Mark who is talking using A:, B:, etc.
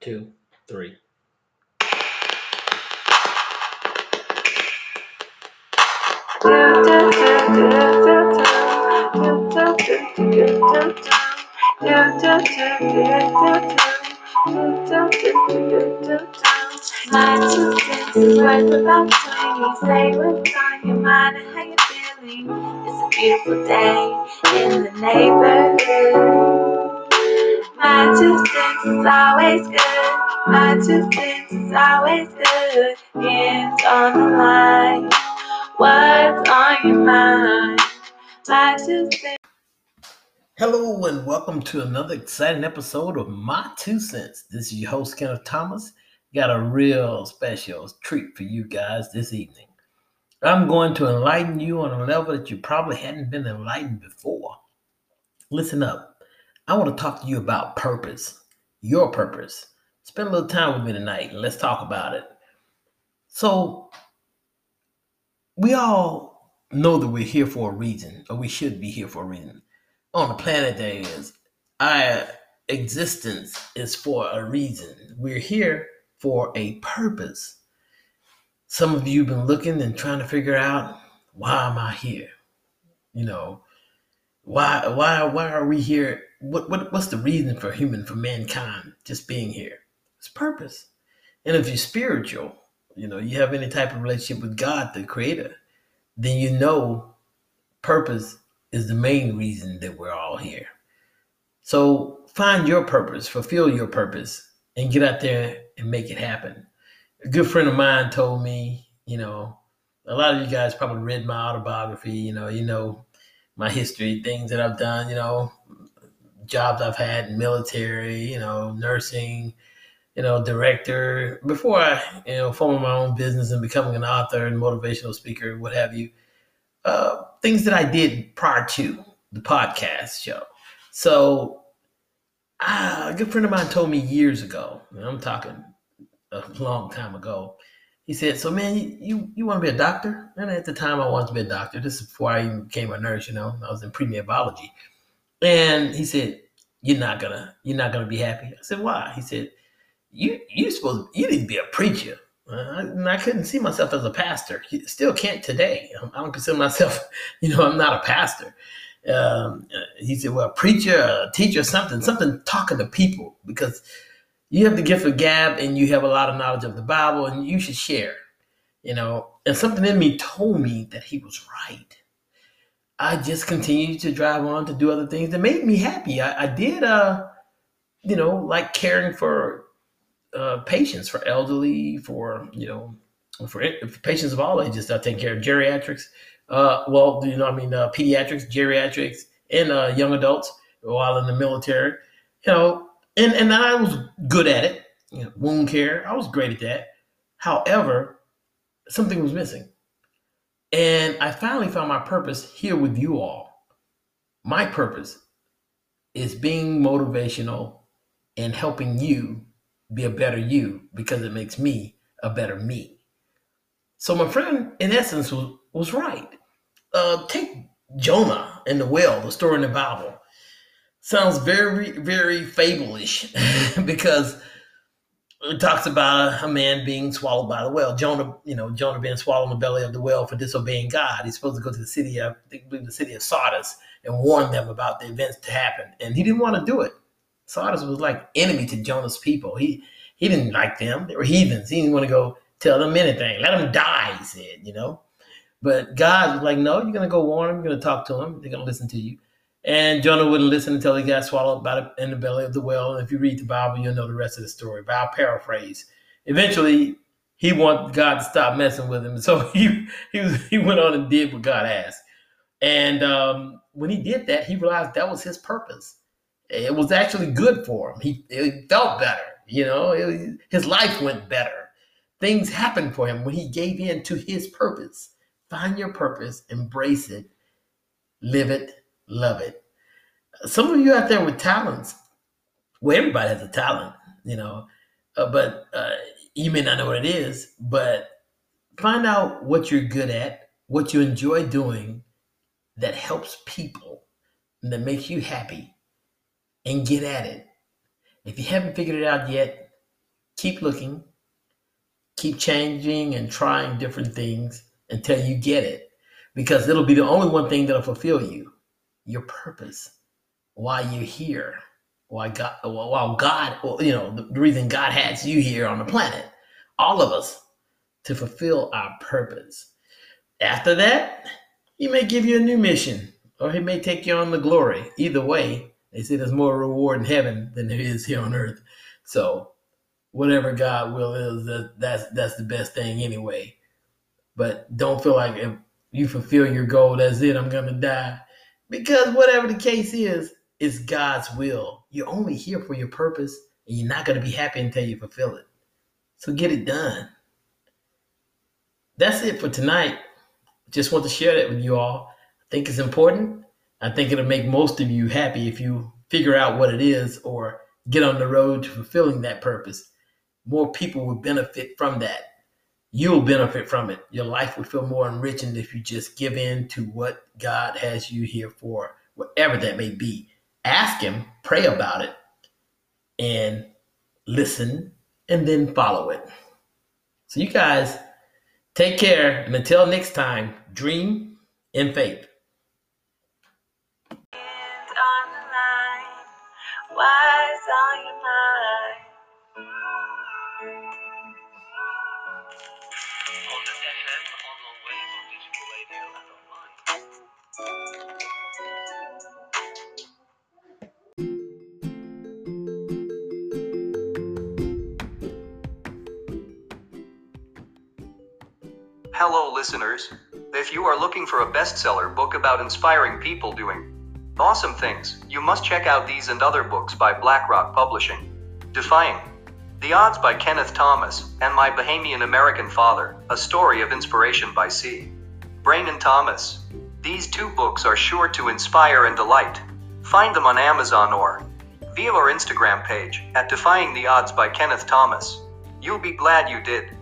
A: two, three.
B: About twenty. Say what's on your mind and how you feeling. It's a beautiful day in the neighborhood. Always good. My two always good. Hands on the line. What's on your mind? My two.
A: Hello and welcome to another exciting episode of My Two Cents. This is your host, Kenneth Thomas. Got a real special treat for you guys this evening. I'm going to enlighten you on a level that you probably hadn't been enlightened before. Listen up. I want to talk to you about purpose, your purpose. Spend a little time with me tonight and let's talk about it. So, we all know that we're here for a reason, or we should be here for a reason. On the planet, there is. Our existence is for a reason. We're here for a purpose. Some of you have been looking and trying to figure out why am I here? You know, why why why are we here? What, what what's the reason for human for mankind just being here? It's purpose. And if you're spiritual, you know, you have any type of relationship with God, the creator, then you know purpose is the main reason that we're all here. So find your purpose, fulfill your purpose, and get out there and make it happen. A good friend of mine told me, you know, a lot of you guys probably read my autobiography, you know, you know my history, things that I've done, you know, jobs I've had in military, you know, nursing, you know, director. Before I, you know, forming my own business and becoming an author and motivational speaker, what have you, uh, things that I did prior to the podcast show. So, ah, a good friend of mine told me years ago, and I'm talking a long time ago. He said, "So, man, you you, you want to be a doctor?" And at the time, I wanted to be a doctor. This is before I even became a nurse. You know, I was in pre-med biology. And he said, "You're not gonna you're not gonna be happy." I said, "Why?" He said, "You you supposed you need to be a preacher." Uh, and I couldn't see myself as a pastor. Still can't today. I don't consider myself, you know, I'm not a pastor. Um, he said, well, a preacher, a teacher, something, something talking to people because you have the gift of gab and you have a lot of knowledge of the Bible and you should share, you know. And something in me told me that he was right. I just continued to drive on to do other things that made me happy. I, I did, uh, you know, like caring for uh, patients, for elderly, for you know, for, for patients of all ages. I take care of geriatrics. Uh, well, you know, I mean, uh, pediatrics, geriatrics, and uh, young adults while in the military. You know, and and I was good at it. You know, wound care, I was great at that. However, something was missing, and I finally found my purpose here with you all. My purpose is being motivational and helping you be a better you because it makes me a better me. So my friend, in essence, was, was right. Uh, take Jonah and the whale, the story in the Bible. Sounds very, very fable-ish because it talks about a man being swallowed by the whale. Jonah, you know, Jonah being swallowed in the belly of the whale for disobeying God. He's supposed to go to the city of, I think, the city of Sardis and warn them about the events to happen, and he didn't want to do it. Sardis was like enemy to Jonah's people. He he didn't like them. They were heathens. He didn't want to go tell them anything. Let them die, he said, you know. But God was like, no, you're going to go warn them. You're going to talk to them. They're going to listen to you. And Jonah wouldn't listen until he got swallowed by the, in the belly of the whale. And if you read the Bible, you'll know the rest of the story. But I'll paraphrase. Eventually, he wanted God to stop messing with him. So he he, was, he went on and did what God asked. And um, when he did that, he realized that was his purpose it was actually good for him. He, he felt better, you know, it, his life went better. Things happened for him when he gave in to his purpose. Find your purpose, embrace it, live it, love it. Some of you out there with talents, well, everybody has a talent, you know, uh, but uh, you may not know what it is, but find out what you're good at, what you enjoy doing that helps people and that makes you happy and get at it. If you haven't figured it out yet, keep looking, keep changing and trying different things until you get it. Because it'll be the only one thing that'll fulfill you your purpose, why you're here, why God, why God, you know, the reason God has you here on the planet, all of us, to fulfill our purpose. After that, He may give you a new mission, or He may take you on the glory. Either way, they say there's more reward in heaven than there is here on earth. So, whatever God will is, that, that's that's the best thing anyway. But don't feel like if you fulfill your goal, that's it. I'm gonna die, because whatever the case is, it's God's will. You're only here for your purpose, and you're not gonna be happy until you fulfill it. So get it done. That's it for tonight. Just want to share that with you all. I think it's important. I think it'll make most of you happy if you figure out what it is or get on the road to fulfilling that purpose. More people will benefit from that. You'll benefit from it. Your life will feel more enriching if you just give in to what God has you here for, whatever that may be. Ask Him, pray about it, and listen, and then follow it. So, you guys take care, and until next time, dream in faith.
B: on your mind?
C: Hello, listeners. If you are looking for a bestseller book about inspiring people doing awesome things, you must check out these and other books by BlackRock Publishing. Defying the Odds by Kenneth Thomas, and My Bahamian American Father, A Story of Inspiration by C. Braynon Thomas. These two books are sure to inspire and delight. Find them on Amazon or via our Instagram page at Defying the Odds by Kenneth Thomas. You'll be glad you did.